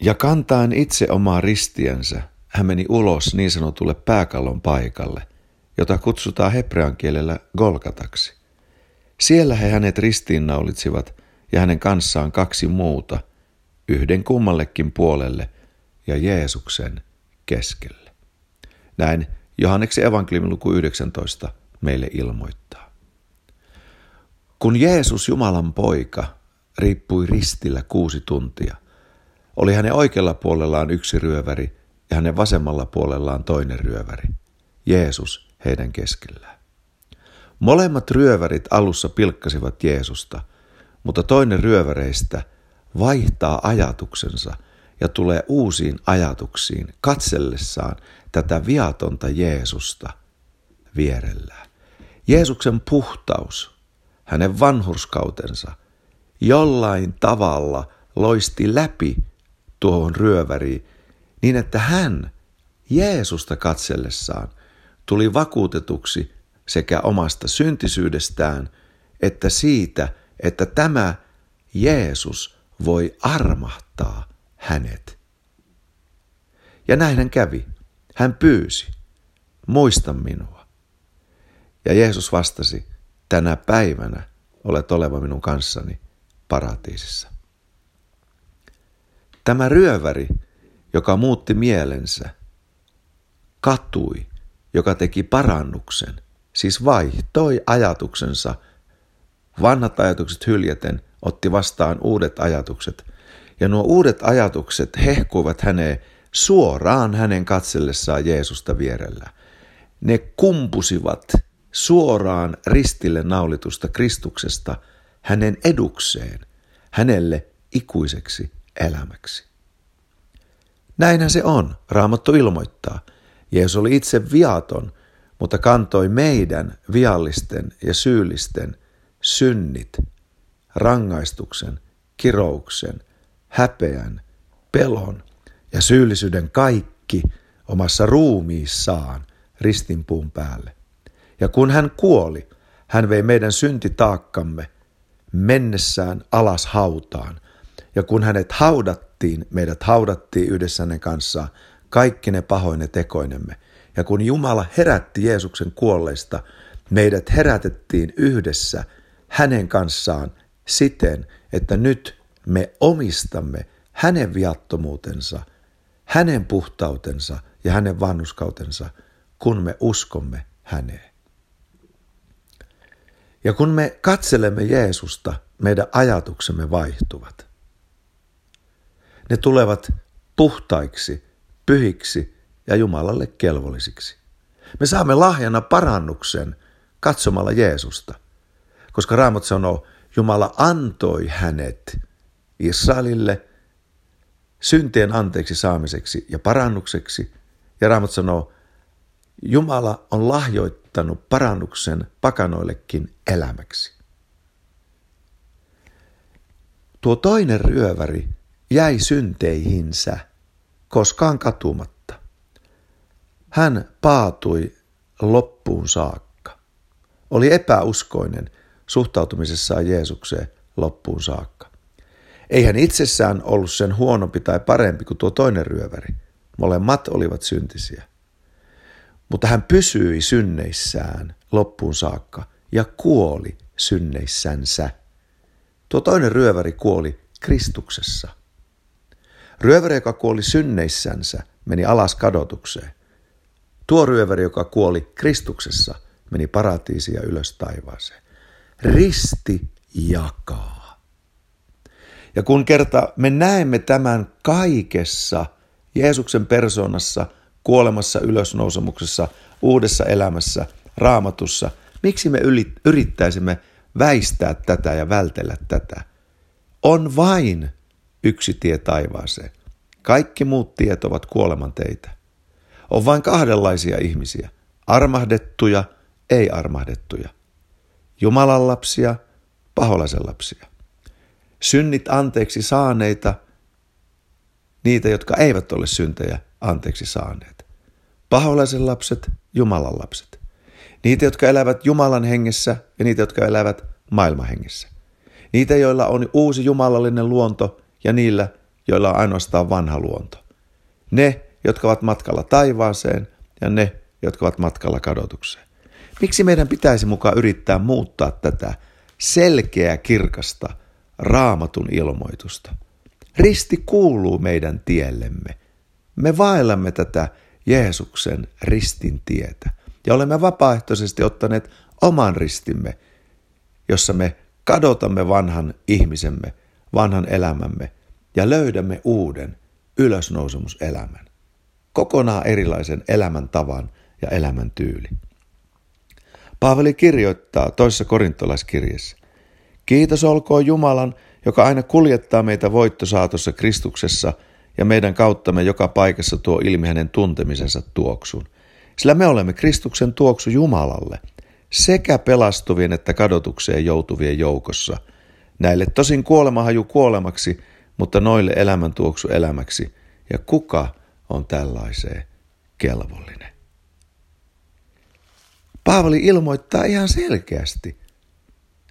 Ja kantaen itse omaa ristiensä, hän meni ulos niin sanotulle pääkallon paikalle, jota kutsutaan hebrean kielellä Golgataksi. Siellä he hänet ristiinnaulitsivat ja hänen kanssaan kaksi muuta, yhden kummallekin puolelle ja Jeesuksen keskelle. Näin Johanneksen evankeliumin luku 19 meille ilmoittaa. Kun Jeesus Jumalan poika riippui ristillä kuusi tuntia, oli hänen oikealla puolellaan yksi ryöväri ja hänen vasemmalla puolellaan toinen ryöväri, Jeesus heidän keskellään. Molemmat ryövärit alussa pilkkasivat Jeesusta, mutta toinen ryöväreistä vaihtaa ajatuksensa ja tulee uusiin ajatuksiin katsellessaan tätä viatonta Jeesusta vierellään. Jeesuksen puhtaus, hänen vanhurskautensa, jollain tavalla loisti läpi tuohon ryöväriin niin, että hän Jeesusta katsellessaan tuli vakuutetuksi sekä omasta syntisyydestään että siitä, että tämä Jeesus voi armahtaa hänet. Ja näin hän kävi. Hän pyysi, muista minua. Ja Jeesus vastasi, tänä päivänä olet oleva minun kanssani paratiisissa. Tämä ryöväri, joka muutti mielensä, katui, joka teki parannuksen, siis vaihtoi ajatuksensa, vanhat ajatukset hyljeten, otti vastaan uudet ajatukset, ja nuo uudet ajatukset hehkuivat häneen suoraan hänen katsellessaan Jeesusta vierellä. Ne kumpusivat suoraan ristille naulitusta Kristuksesta hänen edukseen, hänelle ikuiseksi elämäksi. Näinhän se on, Raamattu ilmoittaa. Jeesus oli itse viaton, mutta kantoi meidän viallisten ja syyllisten synnit, rangaistuksen, kirouksen, häpeän, pelon ja syyllisyyden kaikki omassa ruumiissaan ristinpuun päälle. Ja kun hän kuoli, hän vei meidän syntitaakkamme mennessään alas hautaan. Ja kun hänet haudattiin, meidät haudattiin yhdessä hänen kanssaan kaikki ne pahoine tekoinemme. Ja kun Jumala herätti Jeesuksen kuolleista, meidät herätettiin yhdessä hänen kanssaan siten, että nyt me omistamme hänen viattomuutensa, hänen puhtautensa ja hänen vannuskautensa, kun me uskomme häneen. Ja kun me katselemme Jeesusta, meidän ajatuksemme vaihtuvat. Ne tulevat puhtaiksi, pyhiksi ja Jumalalle kelvollisiksi. Me saamme lahjana parannuksen katsomalla Jeesusta, koska Raamot sanoo, Jumala antoi hänet Israelille syntien anteeksi saamiseksi ja parannukseksi. Ja Raamot sanoo, Jumala on lahjoittanut parannuksen pakanoillekin elämäksi. Tuo toinen ryöväri jäi synteihinsä koskaan katumatta. Hän paatui loppuun saakka. Oli epäuskoinen suhtautumisessaan Jeesukseen loppuun saakka. Ei hän itsessään ollut sen huonompi tai parempi kuin tuo toinen ryöväri. Molemmat olivat syntisiä. Mutta hän pysyi synneissään loppuun saakka ja kuoli synneissänsä. Tuo toinen ryöväri kuoli Kristuksessa. Ryöväri, joka kuoli synneissänsä, meni alas kadotukseen. Tuo ryöväri, joka kuoli Kristuksessa, meni paratiisiin ja ylös taivaaseen. Risti jakaa. Ja kun kerta me näemme tämän kaikessa Jeesuksen persoonassa – kuolemassa, ylösnousemuksessa, uudessa elämässä, raamatussa. Miksi me yrittäisimme väistää tätä ja vältellä tätä? On vain yksi tie taivaaseen. Kaikki muut tiet ovat kuoleman teitä. On vain kahdenlaisia ihmisiä. Armahdettuja, ei-armahdettuja. Jumalan lapsia, paholaisen lapsia. Synnit anteeksi saaneita, niitä, jotka eivät ole syntejä anteeksi saaneet. Paholaisen lapset, Jumalan lapset. Niitä, jotka elävät Jumalan hengessä ja niitä, jotka elävät maailman hengessä. Niitä, joilla on uusi jumalallinen luonto ja niillä, joilla on ainoastaan vanha luonto. Ne, jotka ovat matkalla taivaaseen ja ne, jotka ovat matkalla kadotukseen. Miksi meidän pitäisi mukaan yrittää muuttaa tätä selkeää kirkasta raamatun ilmoitusta? Risti kuuluu meidän tiellemme. Me vaellamme tätä Jeesuksen ristin tietä ja olemme vapaaehtoisesti ottaneet oman ristimme, jossa me kadotamme vanhan ihmisemme, vanhan elämämme ja löydämme uuden ylösnousemuselämän. Kokonaan erilaisen elämäntavan ja elämäntyyli. Paavali kirjoittaa toisessa korintolaiskirjassa. Kiitos olkoon Jumalan, joka aina kuljettaa meitä voittosaatossa Kristuksessa ja meidän kauttamme joka paikassa tuo ilmi hänen tuntemisensa tuoksun. Sillä me olemme Kristuksen tuoksu Jumalalle, sekä pelastuvien että kadotukseen joutuvien joukossa. Näille tosin kuolemahaju kuolemaksi, mutta noille elämäntuoksu elämäksi. Ja kuka on tällaiseen kelvollinen? Paavali ilmoittaa ihan selkeästi.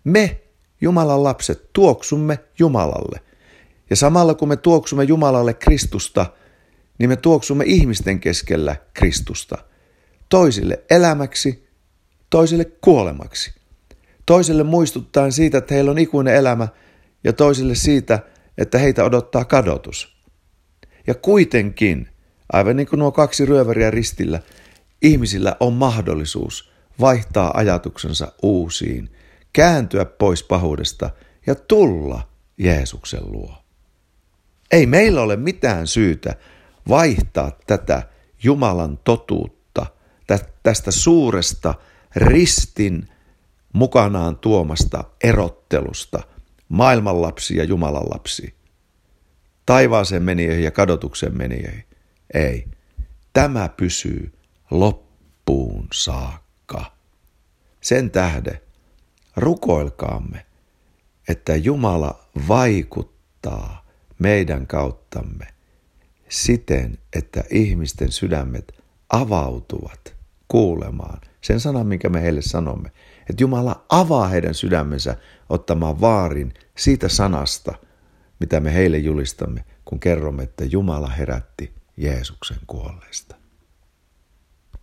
Me, Jumalan lapset, tuoksumme Jumalalle. Ja samalla kun me tuoksumme Jumalalle Kristusta, niin me tuoksumme ihmisten keskellä Kristusta. Toisille elämäksi, toisille kuolemaksi. Toisille muistuttaen siitä, että heillä on ikuinen elämä, ja toisille siitä, että heitä odottaa kadotus. Ja kuitenkin, aivan niin kuin nuo kaksi ryöväriä ristillä, ihmisillä on mahdollisuus – vaihtaa ajatuksensa uusiin, kääntyä pois pahuudesta ja tulla Jeesuksen luo. Ei meillä ole mitään syytä vaihtaa tätä Jumalan totuutta, tästä suuresta ristin mukanaan tuomasta erottelusta, maailmanlapsi ja Jumalan lapsi, taivaaseen menijöihin ja kadotuksen menijöihin. Ei, tämä pysyy loppuun saakka. Sen tähden rukoilkaamme, että Jumala vaikuttaa meidän kauttamme siten, että ihmisten sydämet avautuvat kuulemaan sen sanan, minkä me heille sanomme. Että Jumala avaa heidän sydämensä ottamaan vaarin siitä sanasta, mitä me heille julistamme, kun kerromme, että Jumala herätti Jeesuksen kuolleista.